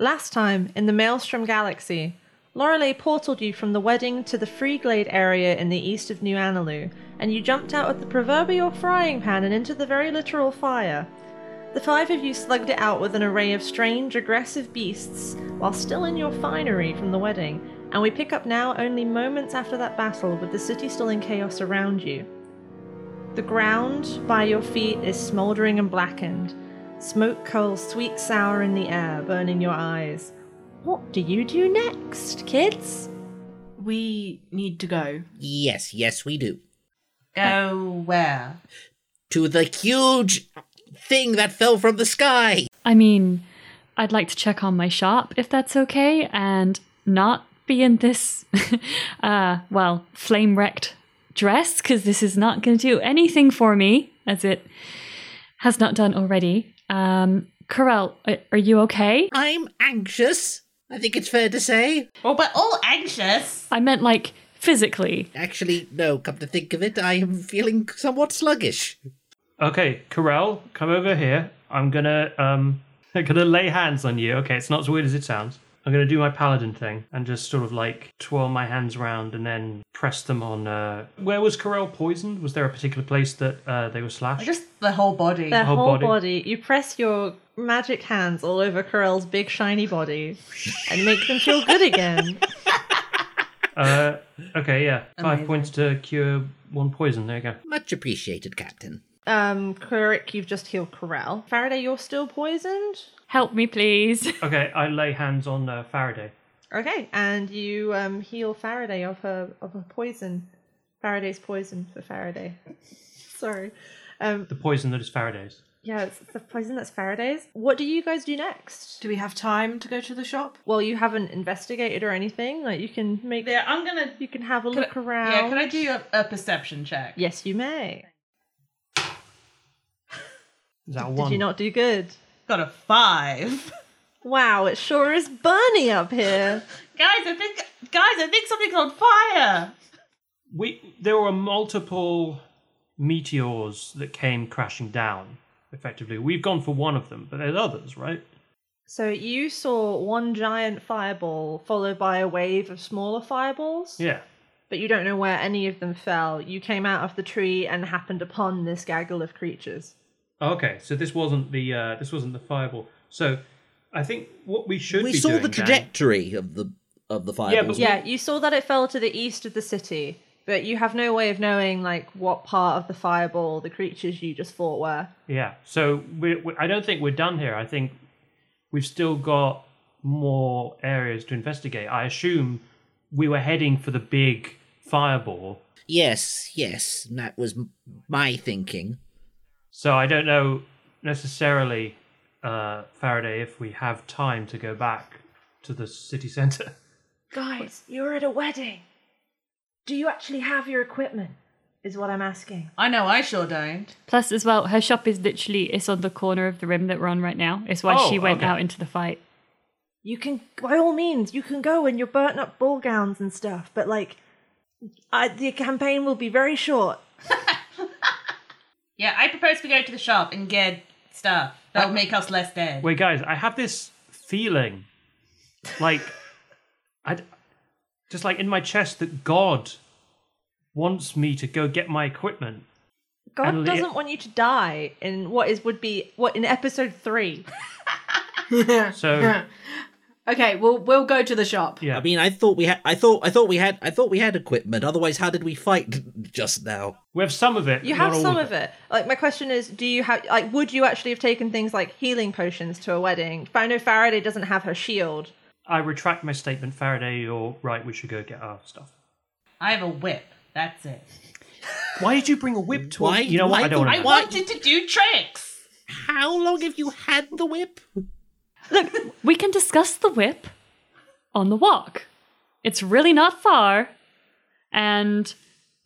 Last time, in the Maelstrom Galaxy, Lorelei portaled you from the wedding to the Freeglade area in the east of New Analu, and you jumped out of the proverbial frying pan and into the very literal fire. The five of you slugged it out with an array of strange, aggressive beasts while still in your finery from the wedding, and we pick up now only moments after that battle with the city still in chaos around you. The ground by your feet is smouldering and blackened. Smoke curls sweet sour in the air, burning your eyes. What do you do next, kids? We need to go. Yes, yes, we do. Go where? To the huge thing that fell from the sky. I mean, I'd like to check on my shop if that's okay and not be in this, uh, well, flame wrecked dress because this is not going to do anything for me as it has not done already. Um, Corel, are you okay? I'm anxious. I think it's fair to say. Well, we're all anxious. I meant like physically. Actually, no, come to think of it, I am feeling somewhat sluggish. Okay, Corel, come over here. I'm gonna um I'm gonna lay hands on you. Okay, it's not as weird as it sounds. I'm gonna do my paladin thing and just sort of like twirl my hands around and then press them on. Uh, where was Corel poisoned? Was there a particular place that uh, they were slashed? Just the whole body. Their Whole whole, body. body. You press your magic hands all over Corel's big shiny body and make them feel good again. Uh, okay, yeah, five Amazing. points to cure one poison. There you go. Much appreciated, Captain. Um, Kurik, you've just healed Corel. Faraday, you're still poisoned. Help me, please. Okay, I lay hands on uh, Faraday. Okay, and you um, heal Faraday of her of her poison. Faraday's poison for Faraday. Sorry. Um, The poison that is Faraday's. yeah, it's the poison that's Faraday's. What do you guys do next? Do we have time to go to the shop? Well, you haven't investigated or anything. Like you can make. Yeah, I'm gonna. You can have a Can look I- around. Yeah, can I do a, a perception check? Yes, you may. Is that a Did you not do good? Got a five. Wow, it sure is burning up here. guys, I think. Guys, I think something's on fire. We there were multiple meteors that came crashing down. Effectively, we've gone for one of them, but there's others, right? So you saw one giant fireball followed by a wave of smaller fireballs, Yeah. but you don't know where any of them fell. You came out of the tree and happened upon this gaggle of creatures. Okay, so this wasn't the uh, this wasn't the fireball. So I think what we should we be saw doing, the Dan- trajectory of the of the fireballs. Yeah, yeah, you saw that it fell to the east of the city, but you have no way of knowing like what part of the fireball the creatures you just fought were. Yeah. So we, we, I don't think we're done here. I think we've still got more areas to investigate. I assume we were heading for the big fireball. Yes, yes, that was my thinking. So I don't know necessarily, uh, Faraday, if we have time to go back to the city centre. Guys, you're at a wedding. Do you actually have your equipment? Is what I'm asking. I know, I sure don't. Plus, as well, her shop is literally it's on the corner of the rim that we're on right now. It's why Oh, she went okay. out into the fight. You can, by all means, you can go in your burnt up ball gowns and stuff, but like, I, the campaign will be very short. Yeah, I propose we go to the shop and get stuff that'll uh, make us less dead. Wait, guys, I have this feeling, like, I, just like in my chest that God wants me to go get my equipment. God And Lea- doesn't want you to die in what is would be what in episode three. So Okay, we'll we'll go to the shop. yeah, I mean, I thought we had. I thought. I thought we had. I thought we had equipment. Otherwise, how did we fight just now? we have some of it. You have some of it. Like my question is, do you have like would you actually have taken things like healing potions to a wedding? I know Faraday doesn't have her shield. I retract my statement, Faraday. You're right. We should go get our stuff. I have a whip. That's it. Why did you bring a whip to? Why- A, you know what? why I don't the- I wanted to do tricks. How long have you had the whip? Look, we can discuss the whip on the walk. It's really not far. And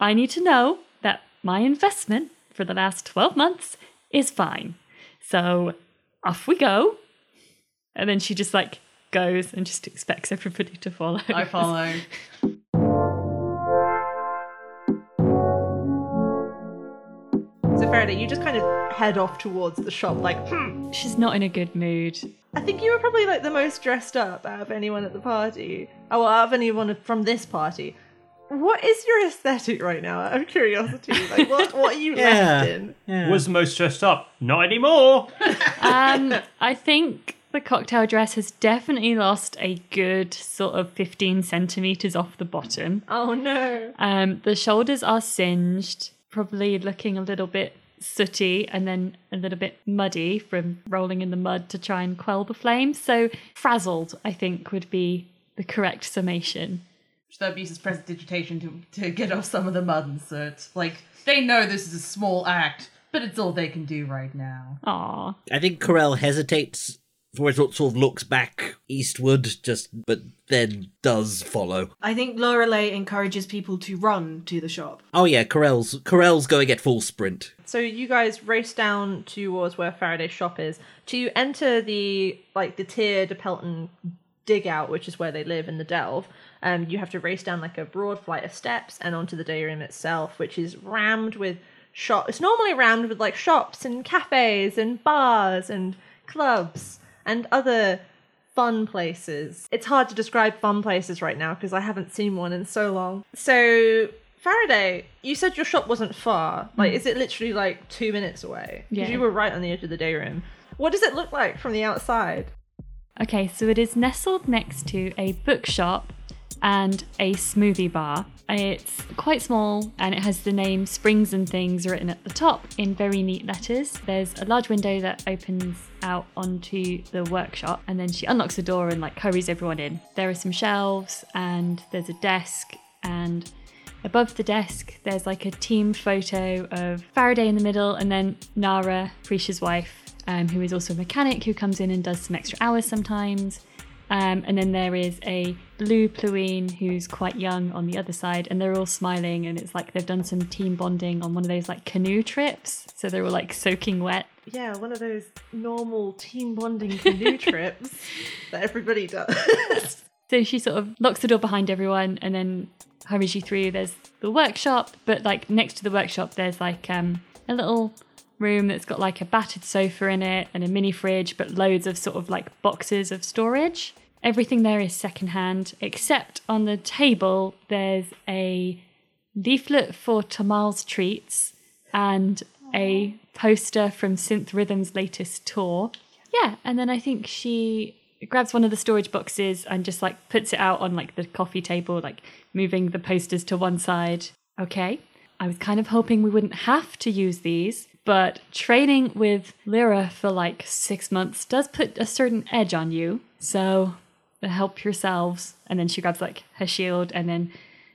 I need to know that my investment for the last 12 months is fine. So off we go. And then she just like goes and just expects everybody to follow. I follow. So Faraday, you just kind of head off towards the shop, like, hmm. She's not in a good mood. I think you were probably like the most dressed up out of anyone at the party. Oh, well, out of anyone from this party. What is your aesthetic right now? Out of curiosity, like, what what are you left in? Yeah. Was most dressed up? Not anymore. Um, I think the cocktail dress has definitely lost a good sort of 15 centimeters off the bottom. Oh no. Um, the shoulders are singed, probably looking a little bit sooty and then a little bit muddy from rolling in the mud to try and quell the flames. So frazzled, I think, would be the correct summation. So that uses prestidigitation to, to get off some of the mud and soot. Like, they know this is a small act, but it's all they can do right now. Aw. I think Corel hesitates for it sort of looks back eastward, just but then does follow. I think Lorelei encourages people to run to the shop. Oh yeah, Corel's Corel's going at full sprint. So you guys race down towards where Faraday's shop is to enter the like the Tier de Pelton dig out, which is where they live in the delve. Um, you have to race down like a broad flight of steps and onto the day room itself, which is rammed with shop. It's normally rammed with like shops and cafes and bars and clubs and other fun places. It's hard to describe fun places right now because I haven't seen one in so long. So Faraday, you said your shop wasn't far. Mm. Like, is it literally like two minutes away? 'Cause Yeah. you were right on the edge of the day room. What does it look like from the outside? Okay, so it is nestled next to a bookshop and a smoothie bar. It's quite small and it has the name Springs and Things written at the top in very neat letters. There's a large window that opens out onto the workshop and then she unlocks the door and like hurries everyone in. There are some shelves and there's a desk and above the desk there's like a team photo of Faraday in the middle and then Nara, Prisha's wife, um, who is also a mechanic who comes in and does some extra hours sometimes. Um, and then there is a blue Pluine who's quite young on the other side, and they're all smiling, and it's like they've done some team bonding on one of those like canoe trips, so they're all like soaking wet. Yeah, one of those normal team bonding canoe trips that everybody does. So she sort of locks the door behind everyone and then hurries you through. There's the workshop, but like next to the workshop, there's like um, a little room that's got like a battered sofa in it and a mini fridge, but loads of sort of like boxes of storage. Everything there is secondhand, except on the table, there's a leaflet for Tamal's treats and a poster from Synth Rhythm's latest tour. Yeah, and then I think she grabs one of the storage boxes and just like puts it out on like the coffee table, like moving the posters to one side. Okay. I was kind of hoping we wouldn't have to use these, but training with Lyra for like six months does put a certain edge on you. So help yourselves. And then she grabs like her shield and then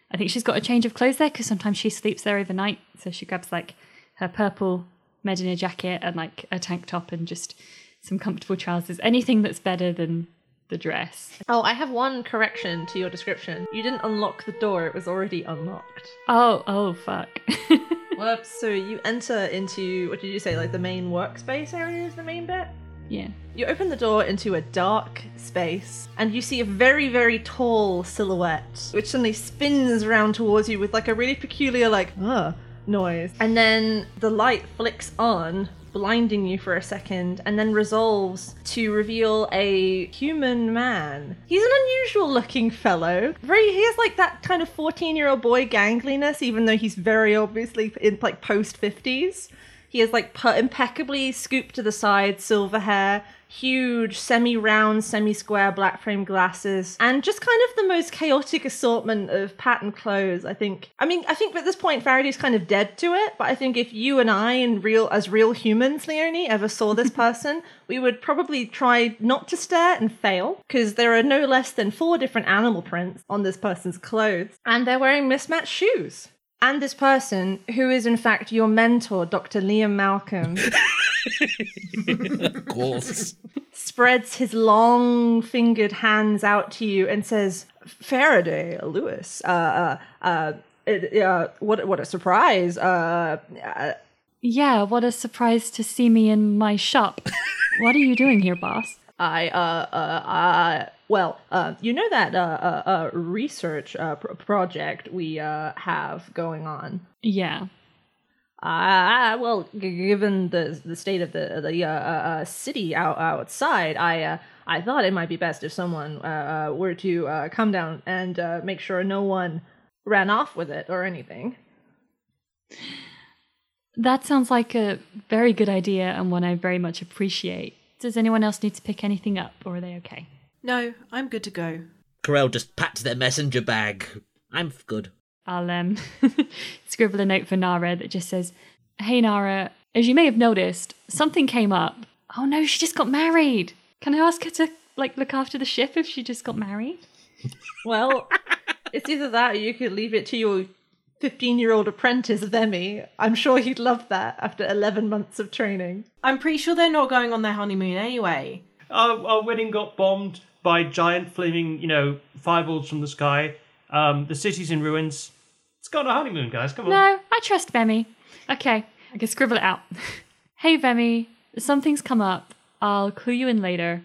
I think she's got a change of clothes there because sometimes she sleeps there overnight. So she grabs like her purple Medina jacket and like a tank top and just some comfortable trousers. Anything that's better than the dress. oh, I have one correction to your description. You didn't unlock the door, it was already unlocked. Oh, oh, fuck. Whoops. So you enter into, what did you say, like the main workspace area is the main bit? Yeah. You open the door into a dark space and you see a very, very tall silhouette which suddenly spins around towards you with like a really peculiar, like, uh, noise. And then the light flicks on, blinding you for a second, and then resolves to reveal a human man. He's an unusual looking fellow. Very, he has like that kind of 14 year old boy gangliness, even though he's very obviously in like post 50s. He has like pu- impeccably scooped to the side silver hair, huge semi-round, semi-square black frame glasses, and just kind of the most chaotic assortment of patterned clothes. I think. I mean, I think at this point Faraday's kind of dead to it, but I think if you and I, in real as real humans, Leonie, ever saw this person, we would probably try not to stare and fail because there are no less than four different animal prints on this person's clothes, and they're wearing mismatched shoes. And this person, who is in fact your mentor, Dr. Liam Malcolm, Of course. spreads his long fingered hands out to you and says, Faraday, Lewis, uh, uh, uh, uh, what, what a surprise. Uh, uh, Yeah, what a surprise to see me in my shop. what are you doing here, boss? I, uh, uh, uh, well, uh, you know that, uh, uh, uh research, uh, pr- project we, uh, have going on? Yeah. Uh, well, g- given the the state of the the uh, uh, uh, city out, outside, I uh, I thought it might be best if someone were to uh, come down and uh, make sure no one ran off with it or anything. That sounds like a very good idea and one I very much appreciate. Does anyone else need to pick anything up, or are they okay? No, I'm good to go. Corel just pats their messenger bag. I'm good. I'll um, scribble a note for Nara that just says, Hey Nara, as you may have noticed, something came up. Oh no, she just got married. Can I ask her to like look after the ship if she just got married? Well, it's either that or you could leave it to your fifteen year old apprentice Vemi. I'm sure he'd love that after eleven months of training. I'm pretty sure they're not going on their honeymoon anyway. Our, our wedding got bombed by giant flaming, you know, fireballs from the sky. Um, the city's in ruins. Let's go on a honeymoon, guys. Come on. No, I trust Vemi. Okay, I can scribble it out. hey Vemi, something's come up. I'll clue you in later.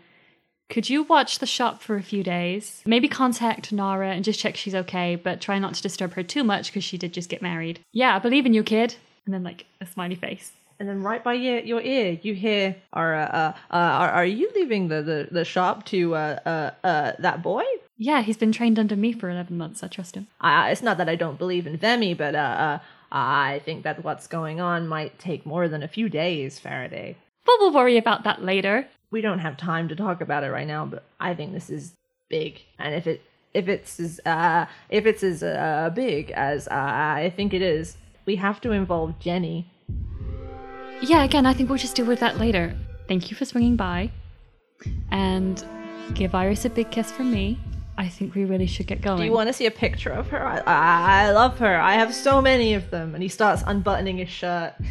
Could you watch the shop for a few days? Maybe contact Nara and just check she's okay, but try not to disturb her too much because she did just get married. Yeah, I believe in you, kid. And then like a smiley face. And then right by your, your ear, you hear, "Are uh, uh, uh, are, are you leaving the, the, the shop to uh, uh, uh, that boy?" Yeah, he's been trained under me for 11 months. I trust him. I, it's not that I don't believe in Vemi, but uh, uh, I think that what's going on might take more than a few days, Faraday. But we'll worry about that later. We don't have time to talk about it right now, but I think this is big, and if it if it's as uh, if it's as uh, big as uh, I think it is, we have to involve Jenny. Yeah, again, I think we'll just deal with that later. Thank you for swinging by. And give Iris a big kiss from me. I think we really should get going. Do you want to see a picture of her? I, I, love her. I have so many of them. And he starts unbuttoning his shirt.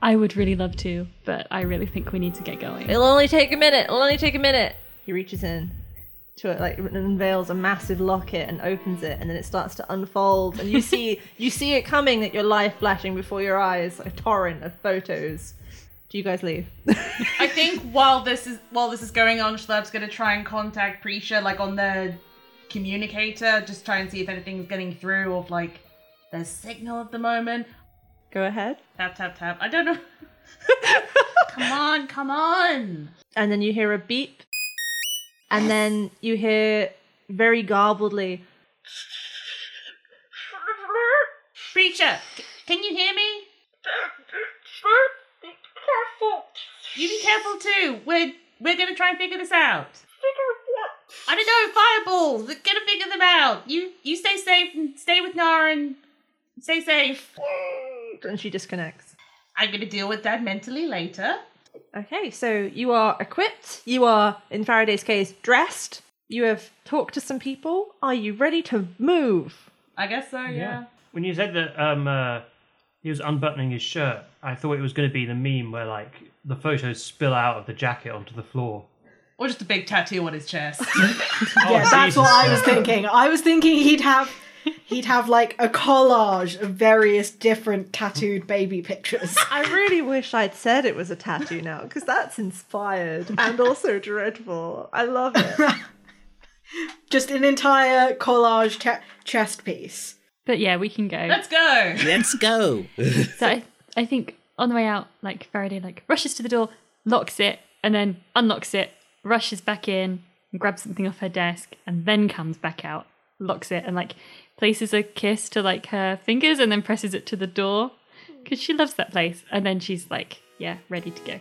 I would really love to, but I really think we need to get going. It'll only take a minute. It'll only take a minute. He reaches in to it, like unveils a massive locket and opens it, and then it starts to unfold. And you see, you see it coming at your life flashing before your eyes, like a torrent of photos. Do you guys leave? I think while this is while this is going on, Schleb's gonna try and contact Prisha like on the communicator, just try and see if anything's getting through or if like there's signal at the moment. Go ahead. Tap tap tap. I don't know. come on, come on. And then you hear a beep, and then you hear very garbledly. Prisha, c- can you hear me? You be careful too. We're we're gonna try and figure this out. I don't know, fireballs. We're gonna figure them out. You you stay safe and stay with Nara and stay safe. And she disconnects. I'm gonna deal with that mentally later. Okay, so you are equipped. You are, in Faraday's case, dressed. You have talked to some people. Are you ready to move? I guess so, yeah. When you said that um, uh, he was unbuttoning his shirt, I thought it was going to be the meme where like the photos spill out of the jacket onto the floor. Or just a big tattoo on his chest. Oh, yeah, that's what I was thinking. I was thinking he'd have he'd have like a collage of various different tattooed baby pictures. I really wish I'd said it was a tattoo now, because that's inspired and also dreadful. I love it. Just an entire collage che- chest piece. But yeah, we can go. Let's go. Let's go. So I, I think on the way out, like Faraday like rushes to the door, locks it, and then unlocks it, rushes back in, and grabs something off her desk, and then comes back out, locks it, and like places a kiss to like her fingers, and then presses it to the door hmm. because she loves that place. And then she's like, yeah, ready to go.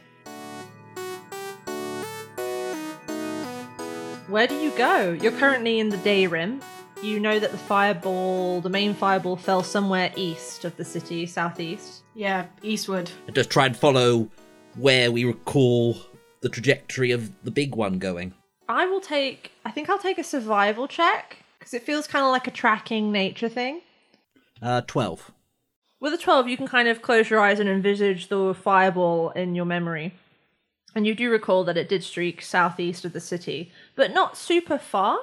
Where do you go? You're currently in the day rim. You know that the fireball, the main fireball, fell somewhere east of the city, southeast. Yeah, eastward. and just try and follow where we recall the trajectory of the big one going. I will take. I think I'll take a survival check Because it feels kind of like a tracking nature thing. Uh, 12. With a 12, you can kind of close your eyes and envisage the fireball in your memory. And you do recall that it did streak southeast of the city, but not super far.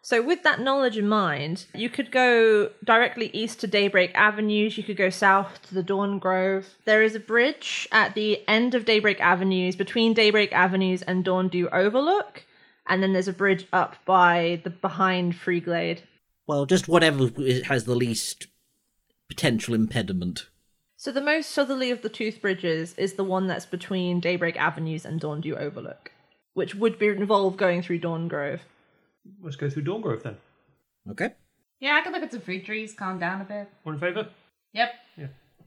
So, with that knowledge in mind, you could go directly east to Daybreak Avenues, you could go south to the Dawn Grove. There is a bridge at the end of Daybreak Avenues, between Daybreak Avenues and Dawn Dew Overlook, and then there's a bridge up by the behind Freeglade. Well, just whatever has the least potential impediment. So the most southerly of the tooth bridges is the one that's between Daybreak Avenues and Dawn Dew Overlook, which would be involve going through Dawn Grove. Let's go through Dawn Grove then. Okay. Yeah, I can look at some fruit trees, calm down a bit. One in favour? Yep.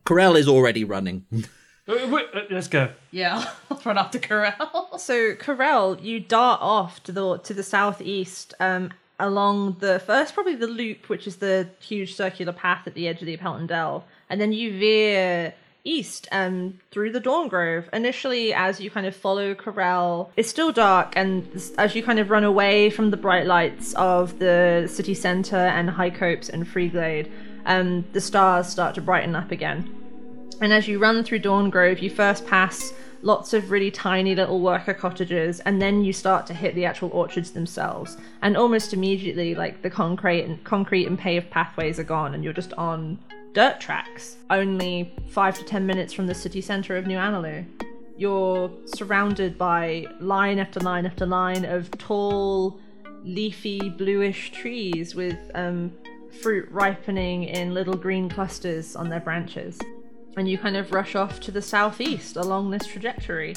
Corel is already running. Uh, wait, uh, let's go. Yeah, I'll run after to Corel. So Corel, you dart off to the to the southeast, um, along the first probably the loop, which is the huge circular path at the edge of the Ipeltan Delve, and then you veer east um through the Dawn Grove. Initially, as you kind of follow Corel, it's still dark, and as you kind of run away from the bright lights of the city centre and High Copes and Freeglade, um, the stars start to brighten up again. And as you run through Dawn Grove, you first pass lots of really tiny little worker cottages, and then you start to hit the actual orchards themselves. And almost immediately, like the concrete and concrete and paved pathways are gone, and you're just on dirt tracks. Only five to ten minutes from the city centre of New Analu. You're surrounded by line after line after line of tall, leafy, bluish trees with um, fruit ripening in little green clusters on their branches and you kind of rush off to the southeast along this trajectory.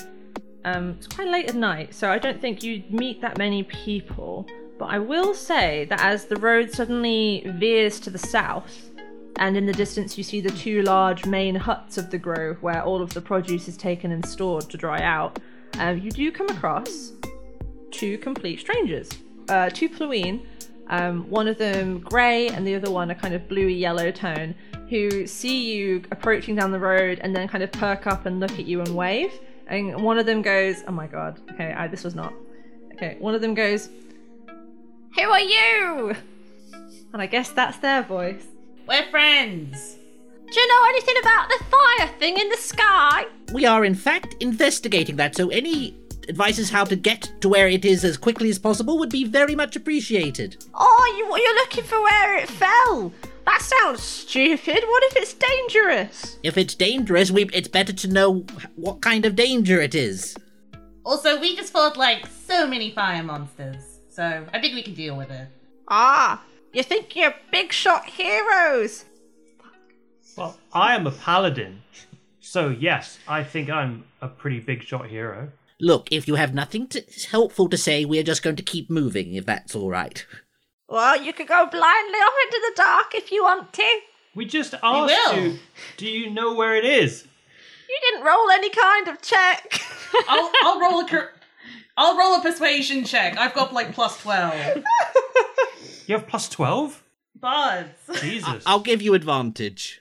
Um, it's quite late at night, so I don't think you meet that many people. But I will say that as the road suddenly veers to the south, and in the distance you see the two large main huts of the grove where all of the produce is taken and stored to dry out, um, you do come across two complete strangers. Uh, two Pluine, um, one of them grey and the other one a kind of bluey yellow tone, who see you approaching down the road and then kind of perk up and look at you and wave. And one of them goes, "Oh my god, okay, I, this was not." Okay, one of them goes, "Who are you?" And I guess that's their voice. We're friends. Do you know anything about the fire thing in the sky? We are, in fact, investigating that, so any advice advices how to get to where it is as quickly as possible would be very much appreciated. Oh, you, you're looking for where it fell. That sounds stupid. What if it's dangerous? If it's dangerous, we, it's better to know what kind of danger it is. Also, we just fought like so many fire monsters, so I think we can deal with it. Ah, you think you're big shot heroes? Well, I am a paladin. So, yes, I think I'm a pretty big shot hero. Look, if you have nothing to, helpful to say, we're just going to keep moving, if that's all right. Well, you could go blindly off into the dark if you want to. We just asked will. you, do you know where it is? You didn't roll any kind of check. I'll I'll roll a cur- I'll roll a persuasion check. I've got like plus twelve. You have plus 12? Buzz. Jesus. I'll give you advantage.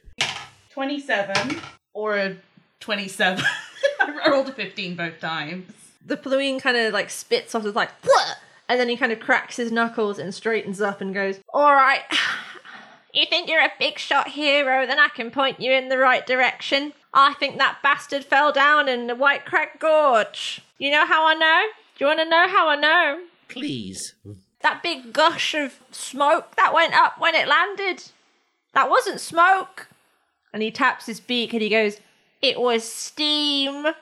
Twenty-seven or a twenty-seven. I rolled a fifteen both times. the Pluine kind of like spits off, it's like, "What?" And then he kind of cracks his knuckles and straightens up and goes, All right, you think you're a big shot hero, then I can point you in the right direction. I think that bastard fell down in the White Crag Gorge. You know how I know? Do you want to know how I know? Please. That big gush of smoke that went up when it landed. That wasn't smoke. And he taps his beak and he goes, It was steam.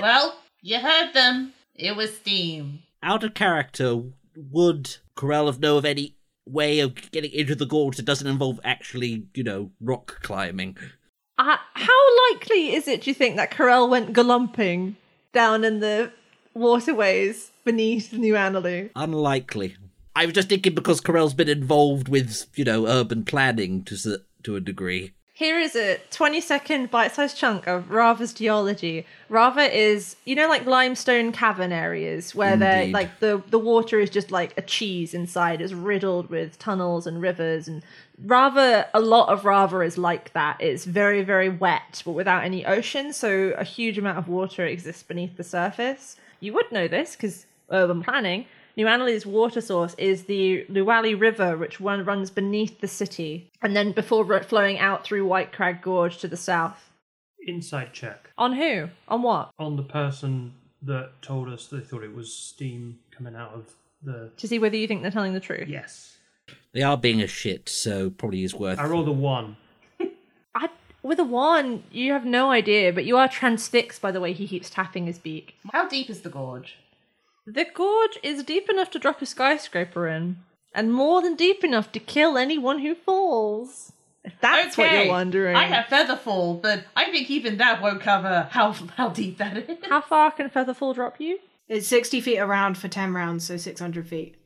Well, you heard them. It was steam. Out of character, would Corellov know of any way of getting into the gorge that doesn't involve actually, you know, rock climbing? Uh, how likely is it, do you think, that Corel went galumping down in the waterways beneath New Analu? Unlikely. I was just thinking because Corel's been involved with, you know, urban planning to to a degree. Here is a 20 second bite sized chunk of Rava's geology. Rava is, you know, like limestone cavern areas where they're Indeed. like the, the water is just like a cheese inside, it's riddled with tunnels and rivers. And Rava, a lot of Rava is like that. It's very, very wet, but without any ocean. So a huge amount of water exists beneath the surface. You would know this because urban planning. New Analu's water source is the Luwali River, which one runs beneath the city, and then before flowing out through White Crag Gorge to the south. Insight check On who? On what? on the person that told us they thought it was steam coming out of the. To see whether you think they're telling the truth. Yes. They are being a shit, so probably is worth. I rolled a one. I, with a wand, you have no idea, but you are transfixed by the way he keeps tapping his beak. How deep is the gorge? The gorge is deep enough to drop a skyscraper in, and more than deep enough to kill anyone who falls. If that's what you're wondering. I have Featherfall, but I think even that won't cover how how deep that is. How far can Featherfall drop you? It's 60 feet around for 10 rounds, so 600 feet.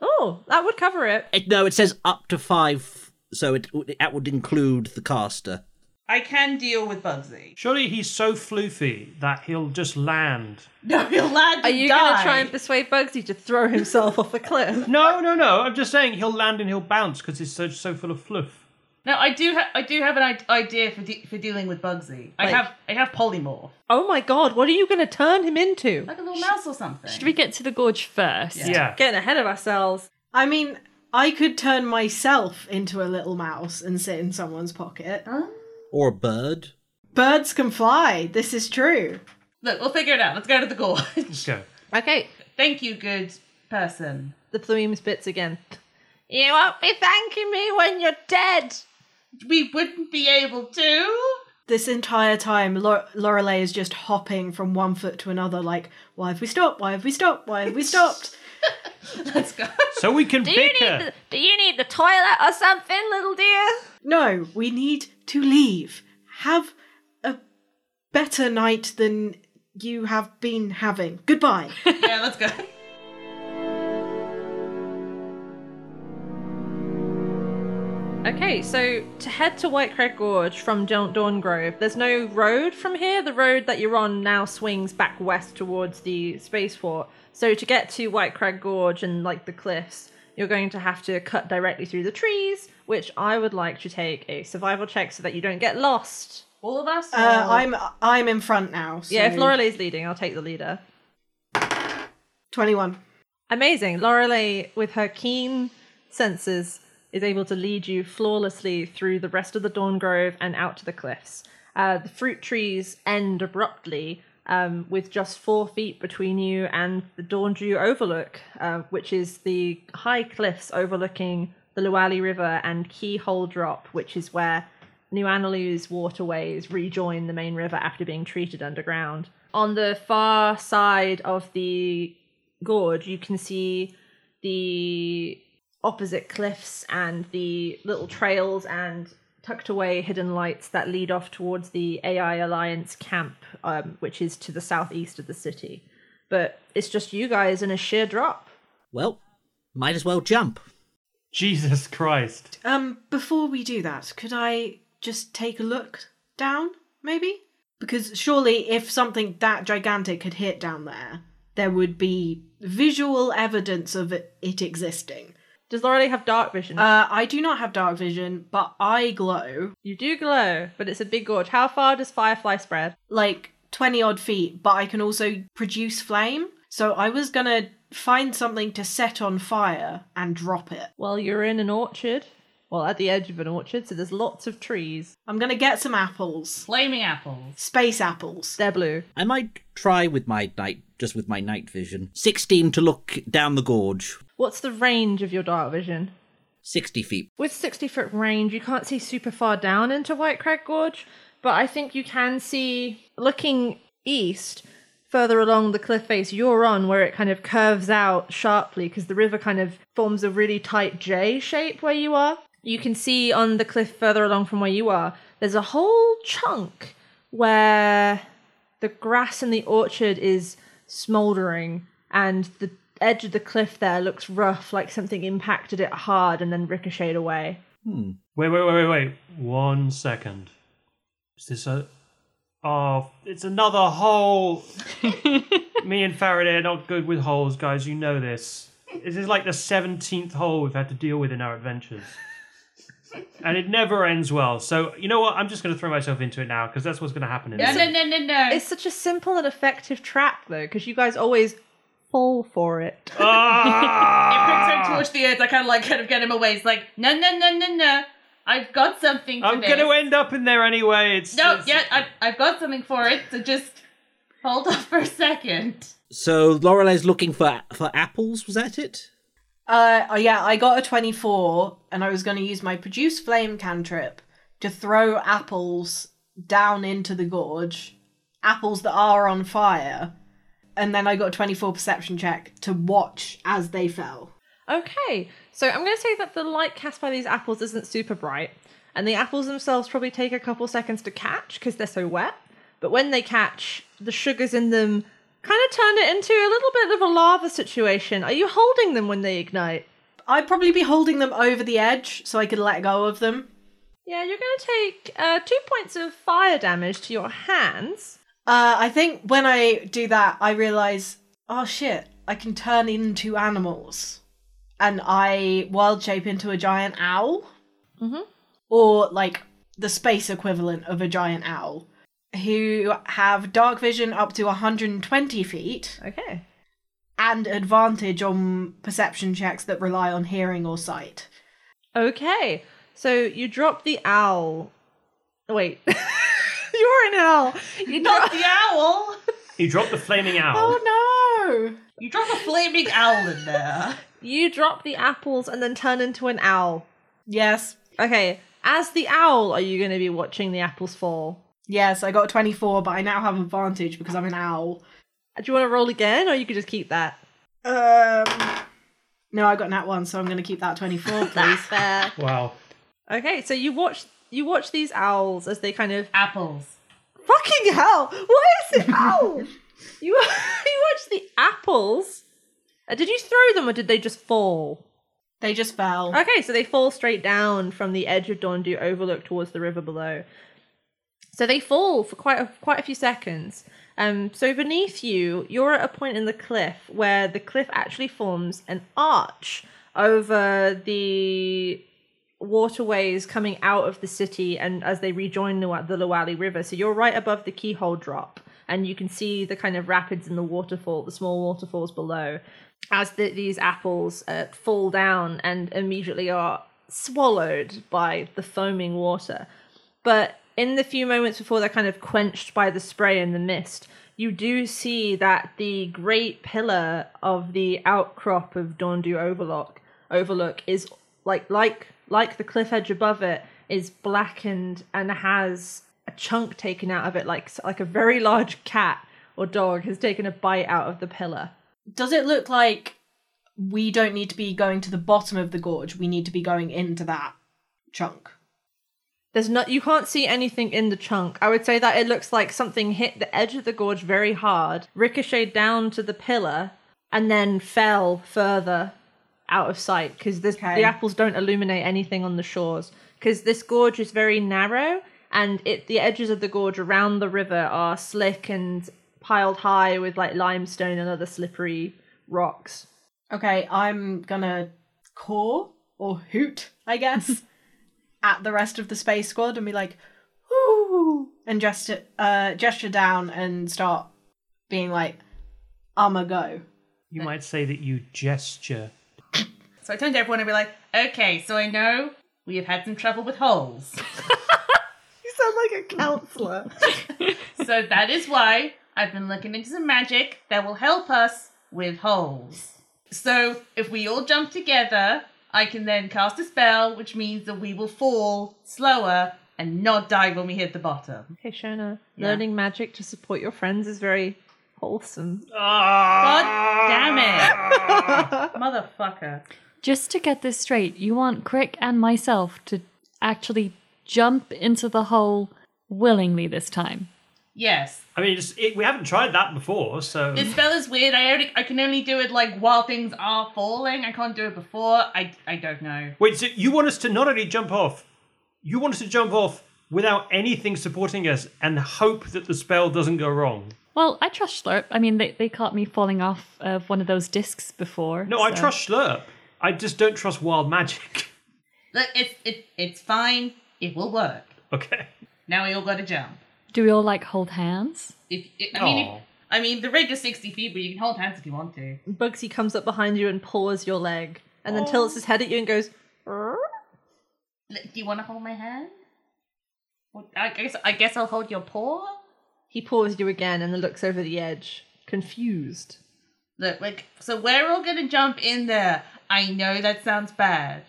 Oh, that would cover it. It, no, it says up to five, so it that would include the caster. I can deal with Bugsy. Surely he's so floofy that he'll just land. No, he'll land. Are you going to try and persuade Bugsy to throw himself off a cliff? No, no, no. I'm just saying he'll land and he'll bounce because he's so so full of fluff. Now I do. Ha- I do have an I- idea for de- for dealing with Bugsy. I Like- have. I have polymorph, Oh my god, what are you going to turn him into? like a little mouse or something. Should we get to the gorge first? Yeah. Getting ahead of ourselves. I mean, I could turn myself into a little mouse and sit in someone's pocket. Oh. Or a bird. Birds can fly. This is true. Look, we'll figure it out. Let's go to the gorge. Let's go. Okay, Thank you, good person. the plume spits again. You won't be thanking me when you're dead. We wouldn't be able to. This entire time, Lore- Lorelei is just hopping from one foot to another, like, why have we stopped? Why have we stopped? Why have we stopped? Let's go. So we can Do you need the, do you need the toilet or something, little dear? No, we need to leave. Have a better night than you have been having. Goodbye. yeah, let's go. Okay, so to head to White Crag Gorge from Dawn Dawn Grove, there's no road from here. The road that you're on now swings back west towards the spaceport. So to get to White Crag Gorge and like the cliffs, you're going to have to cut directly through the trees, which I would like to take a survival check so that you don't get lost. All of us. Uh, or- I'm I'm in front now. So Yeah, if Lorelei's leading, I'll take the leader. twenty-one. Amazing. Lorelei, with her keen senses, is able to lead you flawlessly through the rest of the Dawn Grove and out to the cliffs. Uh, the fruit trees end abruptly, um, with just four feet between you and the Dawndew Overlook, uh, which is the high cliffs overlooking the Luwali River and Keyhole Drop, which is where New Analu's waterways rejoin the main river after being treated underground. On the far side of the gorge, you can see the opposite cliffs and the little trails and tucked away hidden lights that lead off towards the AI Alliance camp, um, which is to the southeast of the city. But it's just you guys in a sheer drop. Well, might as well jump. Jesus Christ. Um, before we do that, could I just take a look down, maybe? Because surely, if something that gigantic had hit down there, there would be visual evidence of it, it existing. Does Lorelei have dark vision? Uh, I do not have dark vision, but I glow you do glow, but it's a big gorge. How far does Firefly spread? like 20 odd feet, but I can also produce flame. So I was gonna find something to set on fire and drop it. Well, you're in an orchard. Well, at the edge of an orchard, so there's lots of trees. I'm gonna get some apples. Flaming apples. Space apples. They're blue. I might try with my night, just with my night vision. 16 to look down the gorge. What's the range of your dark vision? 60 feet. With 60 foot range, you can't see super far down into White Crag Gorge, but I think you can see, looking east, further along the cliff face you're on, where it kind of curves out sharply because the river kind of forms a really tight J shape where you are. You can see on the cliff further along from where you are, there's a whole chunk where the grass in the orchard is smoldering and the edge of the cliff there looks rough, like something impacted it hard and then ricocheted away. Hmm. Wait, wait, wait, wait, wait. One second. Is this a. Oh, it's another hole. Me and Faraday are not good with holes, guys. You know this. This is like the 17th hole we've had to deal with in our adventures. And it never ends well. So, you know what? I'm just going to throw myself into it now because that's what's going to happen in No, this. no, no, no, no. It's such a simple and effective trap, though, because you guys always fall for it. It brings him Ah! towards the earth. I kind of like kind of get him away. It's like, no, no, no, no, no. I've got something for I'm this. going to end up in there anyway. It's No, it's- yeah, I've, I've got something for it. So just hold off for a second. So Lorelei's looking for for apples. Was that it? Uh, oh, yeah, I got a 24, and I was going to use my produce flame cantrip to throw apples down into the gorge, apples that are on fire, and then I got a 24 perception check to watch as they fell. Okay, so I'm going to say that the light cast by these apples isn't super bright, and the apples themselves probably take a couple seconds to catch because they're so wet. But when they catch, the sugars in them kind of turn it into a little bit of a lava situation. Are you holding them when they ignite? I'd probably be holding them over the edge so I could let go of them. Yeah, you're going to take uh, two points of fire damage to your hands. Uh, I think when I do that, I realize, oh shit, I can turn into animals. And I wild shape into a giant owl. Mhm. Or like the space equivalent of a giant owl. Who have dark vision up to 120 feet Okay. and advantage on perception checks that rely on hearing or sight. Okay, so you drop the owl. Wait, you're an owl. You Not drop. the owl. You dropped the flaming owl. Oh no! You drop a flaming owl in there. You drop the apples and then turn into an owl. Yes, Okay, as the owl, are you going to be watching the apples fall? yes, I got a 24, but I now have advantage because I'm an owl. Do you want to roll again, or you could just keep that? Um, no, I got nat one, so I'm going to keep that 24, please. Fair. Wow. Okay, so you watch you watch these owls as they kind of Apples. fucking hell. What is it, owl? you you watch the apples. Uh, did you throw them, or did they just fall? they just fell. Okay, so they fall straight down from the edge of Dawn Dew overlook towards the river below. So they fall for quite a, quite a few seconds. Um, so beneath you, you're at a point in the cliff where the cliff actually forms an arch over the waterways coming out of the city and as they rejoin the, the Luwali River. So you're right above the keyhole drop and you can see the kind of rapids and the waterfall, the small waterfalls below as the, these apples uh, fall down and immediately are swallowed by the foaming water. But in the few moments before they're kind of quenched by the spray and the mist, you do see that the great pillar of the outcrop of Dawn Dew Overlook Overlook is like like like the cliff edge above it is blackened and has a chunk taken out of it like like a very large cat or dog has taken a bite out of the pillar. Does it look like we don't need to be going to the bottom of the gorge? We need to be going into that chunk. There's not you can't see anything in the chunk. I would say that it looks like something hit the edge of the gorge very hard, ricocheted down to the pillar, and then fell further out of sight because Okay. the apples don't illuminate anything on the shores. Because this gorge is very narrow, and it the edges of the gorge around the river are slick and piled high with like limestone and other slippery rocks. Okay, I'm gonna caw or hoot, I guess, at the rest of the space squad and be like, "Whoo!" and gesture, uh, gesture down and start being like, "I'ma go." You might say that you gesture. So I turn to everyone and be like, okay, so I know we have had some trouble with holes. You sound like a counselor. so that is why I've been looking into some magic that will help us with holes. So if we all jump together, I can then cast a spell, which means that we will fall slower and not die when we hit the bottom. okay, Shona, Yeah. learning magic to support your friends is very wholesome. God damn it. Motherfucker. Just to get this straight, you want Crick and myself to actually jump into the hole willingly this time. Yes. I mean, it's, it, we haven't tried that before, so. This spell is weird. I only, I can only do it like while things are falling. I can't do it before. I I don't know. Wait, so you want us to not only jump off, you want us to jump off without anything supporting us and hope that the spell doesn't go wrong? Well, I trust Slurp. I mean, they, they caught me falling off of one of those discs before. No, I so- trust Slurp. I just don't trust wild magic. Look, it's it it's fine. It will work. okay. Now we all got to jump. Do we all like hold hands? If I mean, if, I mean, the ridge is 60 feet, but you can hold hands if you want to. Bugsy comes up behind you and paws your leg, and then tilts his head at you and goes. "Rrr." Do you want to hold my hand? Well, I guess I guess I'll hold your paw. He paws you again and then looks over the edge, confused. Look, like so we're all gonna jump in there. I know that sounds bad,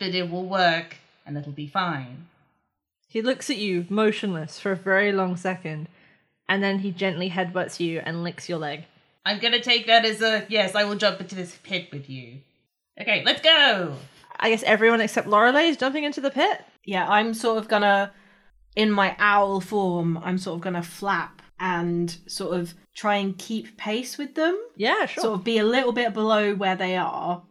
but it will work and it'll be fine. He looks at you, motionless, for a very long second, and then he gently headbutts you and licks your leg. I'm gonna take that as a yes. I will jump into this pit with you. Okay, let's go. I guess everyone except Lorelei is jumping into the pit. Yeah, I'm sort of gonna, in my owl form, I'm sort of gonna flap and sort of try and keep pace with them. Yeah, sure. Sort of be a little bit below where they are,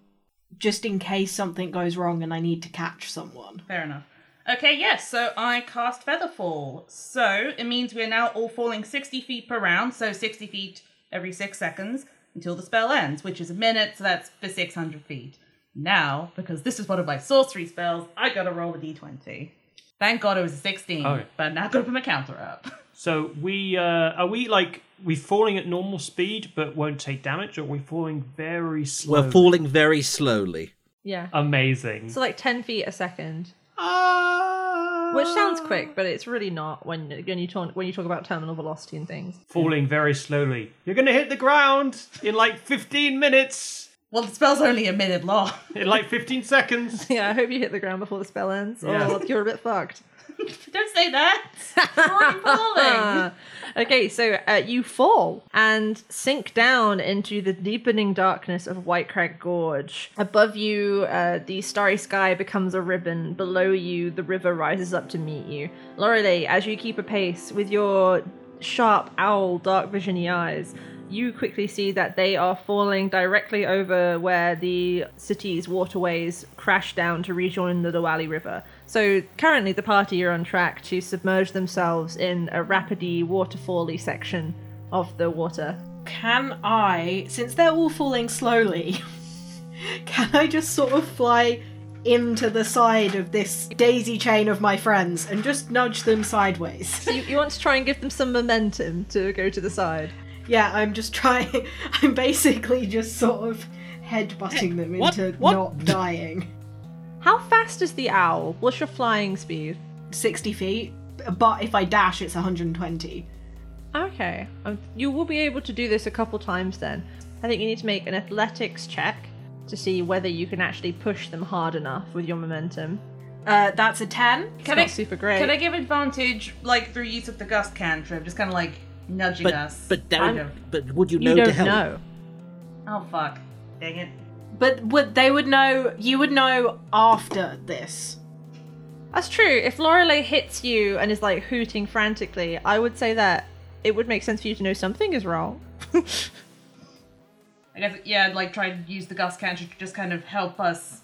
just in case something goes wrong and I need to catch someone. Fair enough. Okay, yes, so I cast Featherfall. So it means we're now all falling 60 feet per round, so 60 feet every six seconds until the spell ends, which is a minute, so that's for 600 feet. Now, because this is one of my sorcery spells, I gotta roll a d20. Thank god it was a 16, Okay. but now I gotta put my counter up. So we uh, are we like we falling at normal speed but won't take damage, or are we falling very slow? We're falling very slowly. yeah. Amazing. So like 10 feet a second. Ah. Which sounds quick, but it's really not when, when you talk when you talk about terminal velocity and things. falling very slowly. You're gonna hit the ground in like 15 minutes. well, the spell's only a minute long. In like 15 seconds. Yeah, I hope you hit the ground before the spell ends, Yeah. or you're a bit fucked. Don't say that. We're already falling. Okay, so uh, you fall and sink down into the deepening darkness of White Crag Gorge. Above you, uh, the starry sky becomes a ribbon. Below you, the river rises up to meet you. Lorelei, as you keep a pace with your sharp owl dark visiony eyes, you quickly see that they are falling directly over where the city's waterways crash down to rejoin the Luwali River. So currently, the party are on track to submerge themselves in a rapidly waterfally section of the water. Can I, since they're all falling slowly, can I just sort of fly into the side of this daisy chain of my friends and just nudge them sideways? So you, you want to try and give them some momentum to go to the side. Yeah, I'm just trying. I'm basically just sort of headbutting them What? into What? not dying. How fast is the owl? What's your flying speed? 60 feet, but if I dash, it's 120. Okay, um, you will be able to do this a couple times then. I think you need to make an athletics check to see whether you can actually push them hard enough with your momentum. Uh, that's a 10. It's Can not I- super great. Can I give advantage, like through use of the gust cantrip, just kind of like nudging But us? but that kind would, but would you you know don't to help? know. Oh fuck! Dang it! But would they would know, you would know after this. That's true. If Lorelei hits you and is like hooting frantically, I would say that it would make sense for you to know something is wrong. I guess yeah, I'd like try to use the gust cantrip to just kind of help us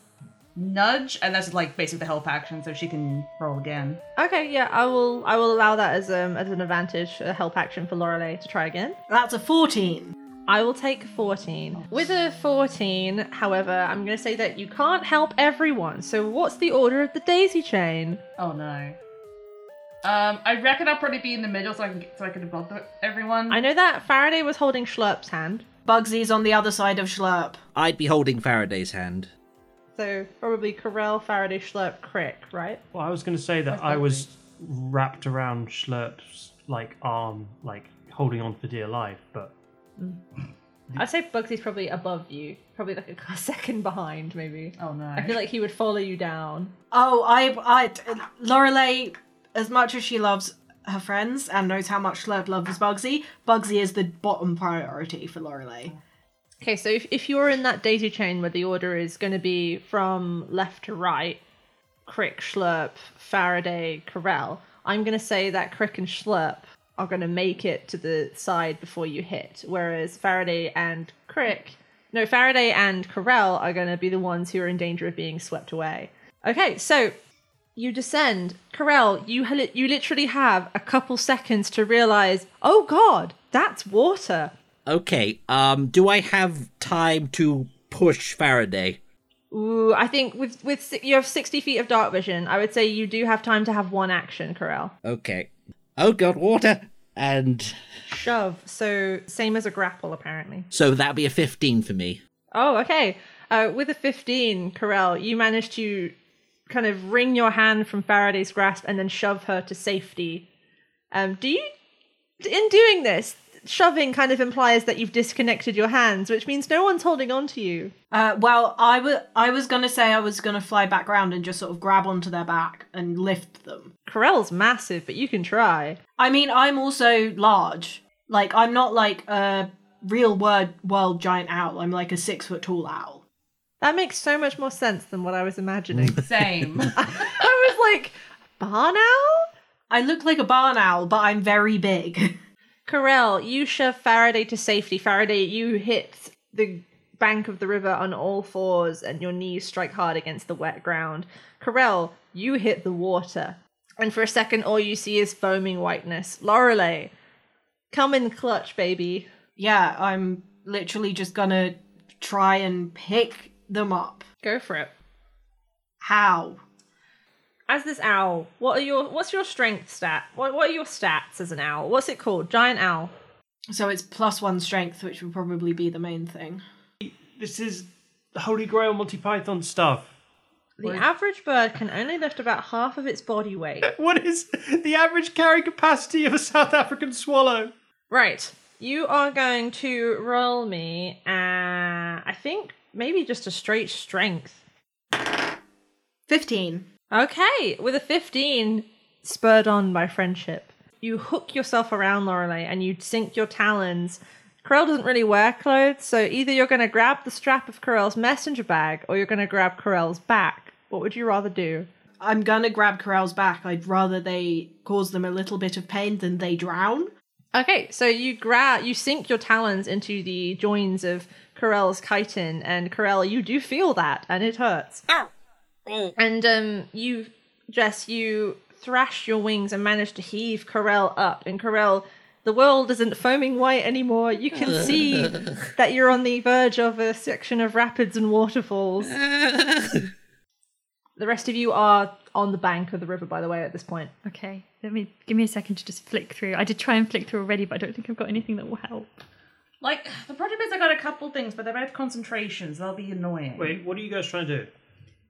nudge, and that's like basically the help action, so she can roll again. Okay, yeah, I will. I will allow that as um as an advantage, a help action for Lorelei to try again. That's a 14. I will take 14. With a 14, however, I'm going to say that you can't help everyone. So, what's the order of the daisy chain? Oh no. Um, I reckon I'll probably be in the middle, so I can get, so I can above everyone. I know that Faraday was holding Schlurp's hand, Bugsy's on the other side of Schlurp. I'd be holding Faraday's hand. so probably Corel, Faraday, Schlurp, Crick, right? Well, I was going to say that I was wrapped around Schlurp's like arm, like holding on for dear life, but Mm. I'd say Bugsy's probably above you, probably like a second behind, maybe. oh no. I feel like he would follow you down. Oh, I, I, Lorelei, as much as she loves her friends and knows how much Schlurp loves Bugsy, Bugsy is the bottom priority for Lorelei. Okay, so if, if you're in that daisy chain where the order is going to be from left to right, Crick, Schlurp, Faraday, Corel, I'm going to say that Crick and Schlurp are going to make it to the side before you hit, whereas Faraday and Crick, no, Faraday and Corel are going to be the ones who are in danger of being swept away. Okay, so you descend. Corel, you you literally have a couple seconds to realize, oh god, that's water. Okay, um, do I have time to push Faraday? Ooh, I think with with you have sixty feet of dark vision. I would say you do have time to have one action, Corel. Okay. Oh god, water! And shove, so same as a grapple apparently. So that'd be a 15 for me. Oh, okay. Uh, with a 15, Corel, you managed to kind of wring your hand from Faraday's grasp and then shove her to safety. Um, do you, in doing this, shoving kind of implies that you've disconnected your hands, which means no one's holding on to you. Uh, well, I wa- I was gonna say I was gonna fly back round and just sort of grab onto their back and lift them. Corel's massive, but you can try. I mean, I'm also large. Like, I'm not like a real word world giant owl. I'm like a six foot tall owl. That makes so much more sense than what I was imagining. Same. I was like, barn owl? I look like a barn owl, but I'm very big. Corel, you shove Faraday to safety. Faraday, you hit the bank of the river on all fours and your knees strike hard against the wet ground. Corel, you hit the water. And for a second, all you see is foaming whiteness. Lorelei, come in clutch, baby. yeah, I'm literally just gonna try and pick them up. Go for it. How? As this owl, what are your what's your strength stat? What what are your stats as an owl? What's it called? Giant owl. So it's plus one strength, which would probably be the main thing. This is the Holy Grail Monty Python stuff. The average bird can only lift about half of its body weight. What is the average carrying capacity of a South African swallow? Right. You are going to roll me, uh, I think maybe just a straight strength. 15. Okay, with a 15, spurred on by friendship, you hook yourself around Lorelei and you sink your talons. Corel doesn't really wear clothes, so either you're going to grab the strap of Corel's messenger bag or you're going to grab Corel's back. What would you rather do? I'm gonna grab Corel's back. I'd rather they cause them a little bit of pain than they drown. Okay, so you grab, you sink your talons into the joins of Corel's chitin, and Corel, you do feel that, and it hurts. And um, you, Jess, you thrash your wings and manage to heave Corel up, and Corel, the world isn't foaming white anymore. You can see that you're on the verge of a section of rapids and waterfalls. The rest of you are on the bank of the river, by the way, at this point. Okay, let me give me a second to just flick through. I did try and flick through already, but I don't think I've got anything that will help. like, the problem is I got a couple things, but they're both concentrations. They'll be annoying. Wait, what are you guys trying to do?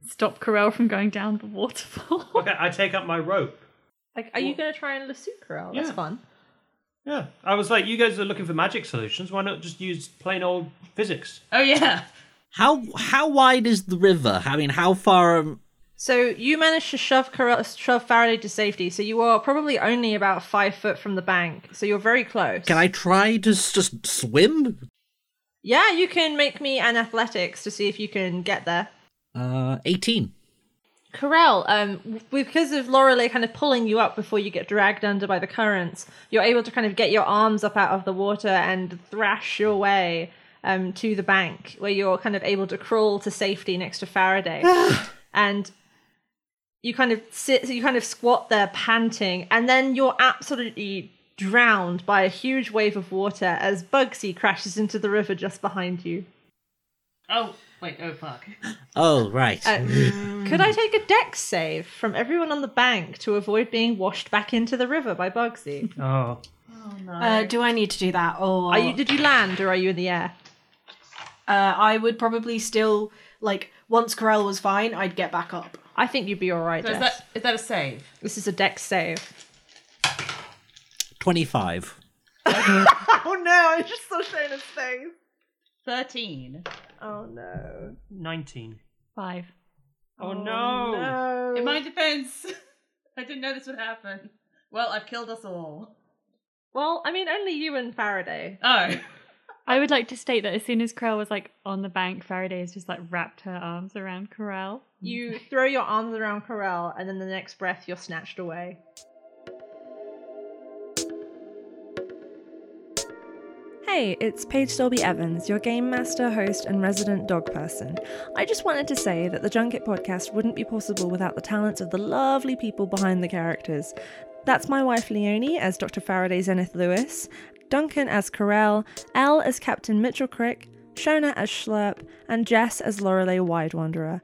Stop Corel from going down the waterfall. Okay, I take up my rope. Like, are you going to try and lasso Corel? That's Yeah. fun. Yeah, I was like, you guys are looking for magic solutions. Why not just use plain old physics? Oh, yeah. How how wide is the river? I mean, how far? Um, So you managed to shove Corel, shove Faraday to safety. So you are probably only about five foot from the bank. So you're very close. can I try to s- just swim? Yeah, you can make me an athletics to see if you can get there. Uh, eighteen. Corel, um, because of Lorelei kind of pulling you up before you get dragged under by the currents, you're able to kind of get your arms up out of the water and thrash your way um, to the bank, where you're kind of able to crawl to safety next to Faraday. and you kind of sit, you kind of squat there panting, and then you're absolutely drowned by a huge wave of water as Bugsy crashes into the river just behind you. Oh, wait, oh, fuck. Oh right. Uh, could I take a dex save from everyone on the bank to avoid being washed back into the river by Bugsy? Oh, Oh, no. Uh, do I need to do that? Or Are you? Did you land or are you in the air? uh, I would probably still like once Corel was fine, I'd get back up. I think you'd be all right. so is that, is that a save? This is a dex save. Twenty-five. Oh no! I just saw Shayna's face. 13. Oh no! 19. Five. Oh, oh, no. No. In my defense, I didn't know this would happen. Well, I've killed us all. Well, I mean, only you and Faraday. Oh. I would like to state that as soon as Corel was like on the bank, Faraday has just like wrapped her arms around Corel. You throw your arms around Corel, and then the next breath, you're snatched away. Hey, it's Paige Dolby Evans, your game master, host, and resident dog person. I just wanted to say that the Junket podcast wouldn't be possible without the talents of the lovely people behind the characters. That's my wife Leonie as Dr. Faraday Zenith Lewis, Duncan as Corel, Elle as Captain Mitchell Crick, Shona as Schlurp, and Jess as Lorelei Wide Wanderer.